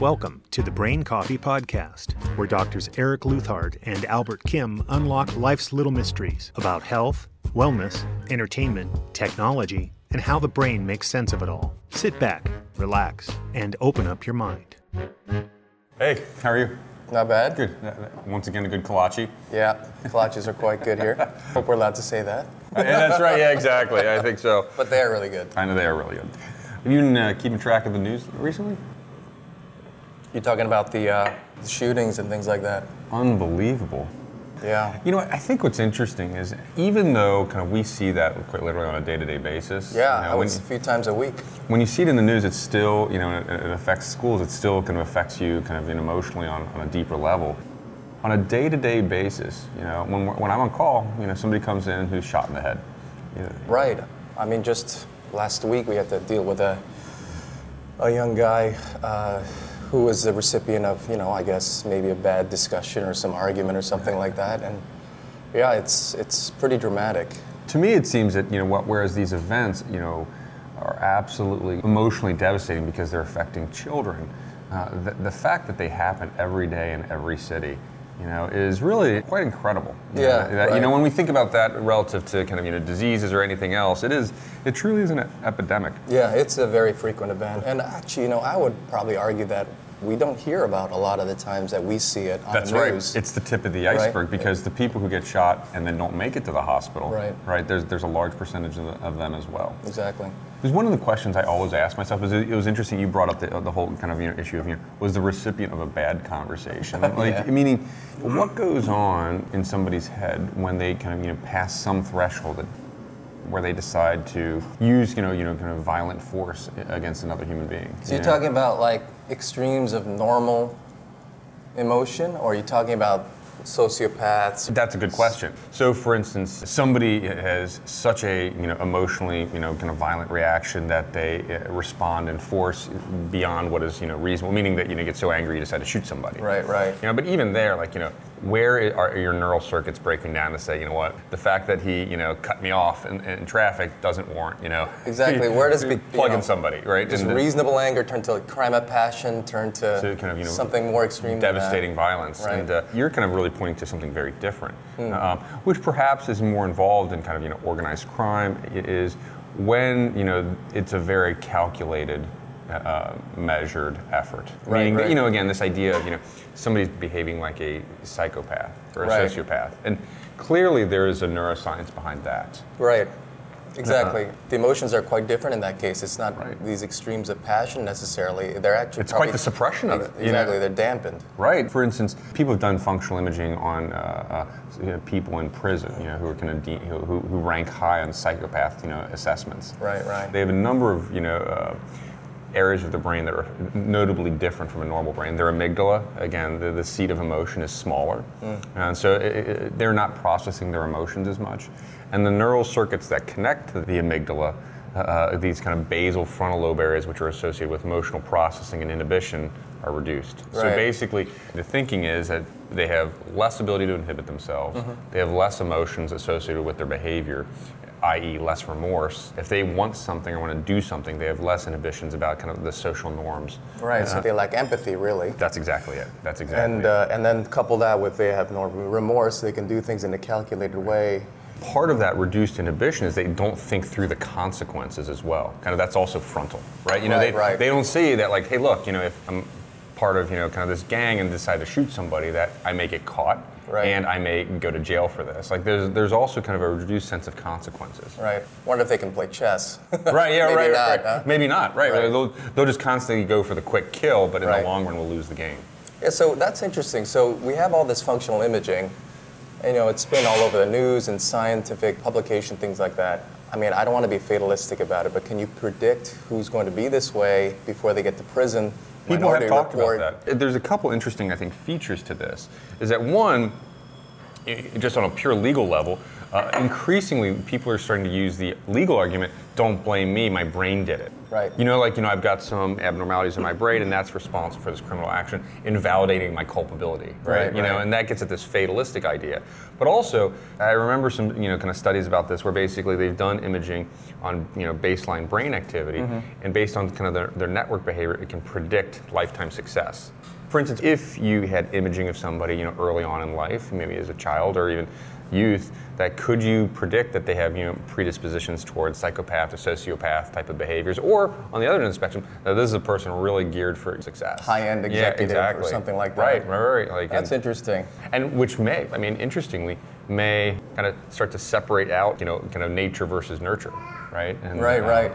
Welcome to the Brain Coffee Podcast, where doctors Eric Leuthardt and Albert Kim unlock life's little mysteries about health, wellness, entertainment, technology, and how the brain makes sense of it all. Sit back, relax, and open up your mind. Hey, how are you? Not bad. Good. Once again, a good kolache. Yeah, kolaches are quite good here. Hope we're allowed to say that. yeah, that's right. Yeah, exactly. I think so. But they are really good. I know they are really good. Have you been uh, keeping track of the news recently? You're talking about the, uh, the shootings and things like that. Unbelievable. Yeah. You know, I think what's interesting is even though kind of we see that quite literally on a day-to-day basis. Yeah, you know, when, a few times a week. when you see it in the news, it's still, you know, it, it affects schools. It still kind of affects you kind of emotionally on, on a deeper level. On a day-to-day basis, you know, when, when I'm on call, you know, somebody comes in who's shot in the head. You know, Right. I mean, just last week we had to deal with a, a young guy uh, who was the recipient of, you know, I guess maybe a bad discussion or some argument or something like that. And yeah, it's, it's pretty dramatic. to me it seems that you know what whereas these events you know are absolutely emotionally devastating because they're affecting children uh, the, the fact that they happen every day in every city you know is really quite incredible You know, Yeah, that- you know when we think about that relative to kind of you know diseases or anything else it is it truly is an epidemic Yeah, it's a very frequent event. And actually, you know, I would probably argue that we don't hear about a lot of the times that we see it on That's the right. news. It's the tip of the Right. iceberg because the people who get shot and then don't make it to the hospital, Right. Right. There's there's a large percentage of, the, of them as well. exactly. Because one of the questions I always ask myself is it, it was interesting you brought up the, the whole kind of you know, issue of you know, was the recipient of a bad conversation like Yeah. meaning what goes on in somebody's head when they kind of you know pass some threshold that, where they decide to use you know you know kind of violent force against another human being. So you you're know? talking about like extremes of normal emotion, or are you talking about sociopaths? That's a good question. So, for instance, somebody has such a you know emotionally you know kind of violent reaction that they uh, respond in force beyond what is you know reasonable, meaning that you know get so angry you decide to shoot somebody. Right, right. You know, but even there, like you know, where are your neural circuits breaking down to say, you know what, the fact that he you know cut me off in, in traffic doesn't warrant you know Exactly. Where does be- plugging know, somebody right? The- reasonable anger turn to like crime of passion, turn to, To kind of, you know, something more extreme. devastating violence. Right. Hmm. And uh, you're kind of really pointing to something very different, um, which perhaps is more involved in kind of you know organized crime. It is when you know it's a very calculated. Uh, measured effort. Right, Meaning, right. you know, again, this idea of you know somebody's behaving like a psychopath or a Right. sociopath, and clearly there is a neuroscience behind that. Right. Exactly. The emotions are quite different in that case. It's not. Right. these extremes of passion necessarily. They're actually It's quite the suppression of it. you know? Exactly. They're dampened. Right. For instance, people have done functional imaging on uh, uh, you know, people in prison, you know, who are kind of de- who, who who rank high on psychopath, you know, assessments. Right, right. They have a number of, you know. Uh, Areas of the brain that are notably different from a normal brain. Their amygdala, again, the, the seat of emotion is smaller, Hmm. and so it, it, they're not processing their emotions as much. And the neural circuits that connect to the amygdala, uh, these kind of basal frontal lobe areas, which are associated with emotional processing and inhibition, are reduced. So basically, the thinking is that they have less ability to inhibit themselves. Mm-hmm. They have less emotions associated with their behavior, i.e., less remorse. If they want something or want to do something, they have less inhibitions about kind of the social norms. Right. So they lack empathy, really. That's exactly it. That's exactly And it. uh, and then couple that with they have no remorse. They can do things in a calculated way. Part of that reduced inhibition is they don't think through the consequences as well. Kind of that's also frontal, right? You know, Right, they, right. they don't see that like, hey, look, you know, if I'm part of you know kind of this gang and decide to shoot somebody, that I may get caught Right. and I may go to jail for this. Like, there's there's also kind of a reduced sense of consequences. Right. Wonder if they can play chess. Right, yeah, Maybe right, not, right. huh? Maybe not, right. Right. They'll, they'll just constantly go for the quick kill, but in Right. the long run, we'll lose the game. Yeah, so that's interesting. So we have all this functional imaging. And, you know, it's been all over the news and scientific publication, things like that. I mean, I don't want to be fatalistic about it, but can you predict who's going to be this way before they get to prison? People have talked Report- about that. There's a couple interesting, I think, features to this. Is that one, just on a pure legal level, uh, increasingly people are starting to use the legal argument: "Don't blame me, my brain did it." Right. You know, like, you know, I've got some abnormalities in my brain, and that's responsible for this criminal action, invalidating my culpability, right? Right, you know, and that gets at this fatalistic idea. But also, I remember some, you know, kind of studies about this where basically they've done imaging on, you know, baseline brain activity, Mm-hmm. and based on kind of their, their network behavior, it can predict lifetime success. For instance, if you had imaging of somebody, you know, early on in life, maybe as a child or even youth, that could you predict that they have, you know, predispositions towards psychopath or sociopath type of behaviors, or on the other end of the spectrum, that this is a person really geared for success, High-end Yeah, executive or something like that. Right, right, right. Like, That's and, interesting. and which may, I mean, interestingly, may kind of start to separate out, you know, kind of nature versus nurture, right? And, Right, uh, right.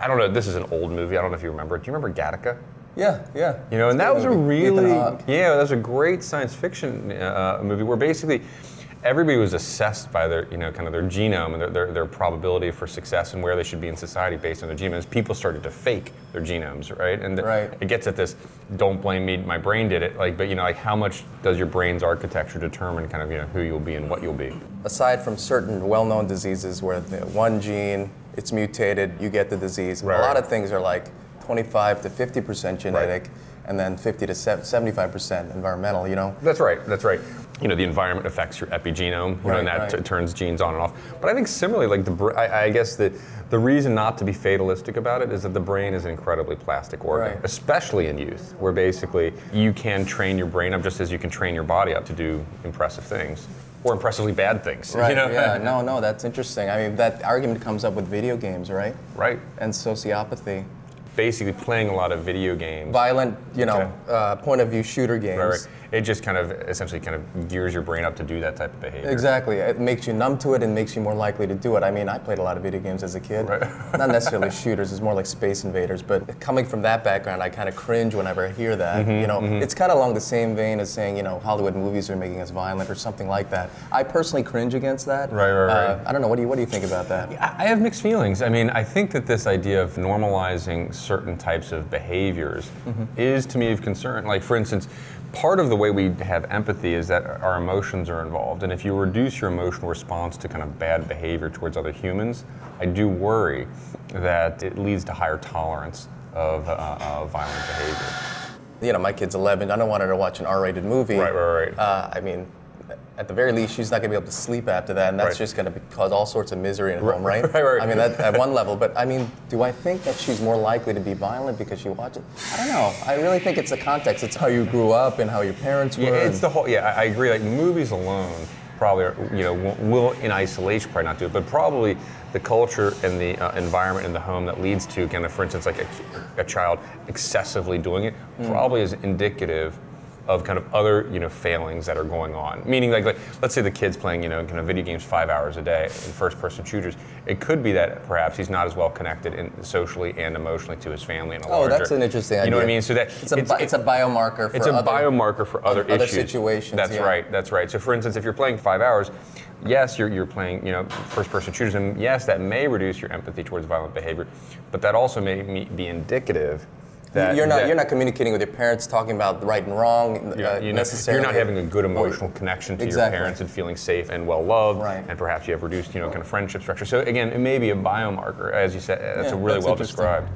I don't know. This is an old movie. I don't know if you remember. it. Do you remember Gattaca? Yeah, yeah. You know, and that was a movie. Ethan really yeah, that was a great science fiction uh, movie where basically everybody was assessed by their you know kind of their genome and their, their, their probability for success and where they should be in society based on their genome. As people started to fake their genomes, right? And Right. it gets at this: don't blame me, my brain did it. Like, but you know, like how much does your brain's architecture determine kind of you know who you'll be and what you'll be? aside from certain well-known diseases where the one gene it's mutated, you get the disease. Right. A lot of things are like 25 to 50 percent genetic, and then 50 to 75 percent environmental. You know. That's right. That's right. You know, the environment affects your epigenome, you know, and that right. t- turns genes on and off. But I think similarly, like the, br- I, I guess the the reason not to be fatalistic about it is that the brain is an incredibly plastic organ, Right. especially in youth, where basically you can train your brain up just as you can train your body up to do impressive things or impressively bad things. Right. You know? Yeah. No. No. That's interesting. I mean, that argument comes up with video games, right? Right. And sociopathy, Basically, playing a lot of video games. violent, you know, Okay. uh, point of view shooter games. Right, right. It just kind of essentially kind of gears your brain up to do that type of behavior. Exactly. It makes you numb to it and makes you more likely to do it. I mean, I played a lot of video games as a kid. Right. Not necessarily shooters, it's more like Space Invaders. But coming from that background, I kind of cringe whenever I hear that. Mm-hmm, you know, it's kind of along the same vein as saying, you know, Hollywood movies are making us violent or something like that. I personally cringe against that. Right, right, right. Uh, I don't know. What do you What do you think about that? I have mixed feelings. I mean, I think that this idea of normalizing certain types of behaviors is to me of concern. Like, for instance, part of the way we have empathy is that our emotions are involved. And if you reduce your emotional response to kind of bad behavior towards other humans, I do worry that it leads to higher tolerance of uh, uh, violent behavior. You know, my kid's 11. I don't want her to watch an R-rated movie. Right, right, right. Uh, I mean. At the very least, she's not going to be able to sleep after that, and that's Right. just going to cause all sorts of misery at home, right? right, right. I mean, that, at one level. But I mean, do I think that she's more likely to be violent because she watches? I don't know. I really think it's the context. It's how you grew up and how your parents were. Yeah, it's the whole. Yeah, I I agree. Like movies alone, probably, are, you know, will- will in isolation probably not do it, but probably the culture and the uh, environment in the home that leads to kind of, for instance, like a, a child excessively doing it, probably is indicative of kind of other you know failings that are going on. Meaning, like, like let's say the kid's playing you know kind of video games five hours a day in first-person shooters. It could be that perhaps he's not as well connected in, socially and emotionally to his family and a Oh, larger. Oh, that's an interesting You know what I mean? So that It's a, bi- it's a biomarker for it's a other, biomarker for other other issues. situations, That's yeah. right. That's right. So, for instance, if you're playing five hours, yes, you're, you're playing, you know, first-person shooters, and yes, that may reduce your empathy towards violent behavior, but that also may be indicative that you're not that you're not communicating with your parents, talking about right and wrong you're, uh, you necessarily. you're not having a good emotional connection to Exactly. your parents and feeling safe and well loved, Right. and perhaps you have reduced, you know, kind of friendship structure. So again, it may be a biomarker, as you said. That's Yeah, a really that's well described.